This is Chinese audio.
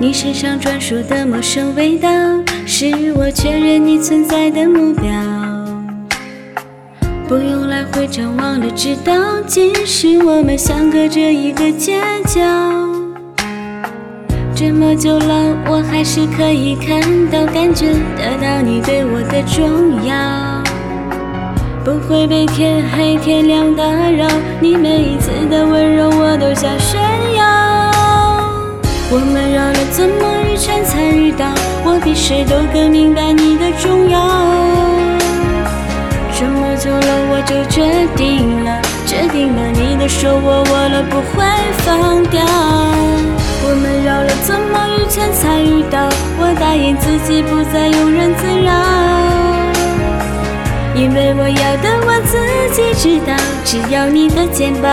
你身上专属的陌生味道，是我确认你存在的目标。不用来回张望了，知道即使我们相隔着一个街角，这么久了，我还是可以看到、感觉得到你对我的重要。不会被天黑天亮打扰，你每一次的温柔我都想炫耀。绕了这么一圈才遇到，我比谁都更明白你的重要。这么久了，我就决定了，决定了你的手我握了不会放掉。我们绕了这么一圈才遇到，我答应自己不再庸人自扰，因为我要的我自己知道，只要你的肩膀。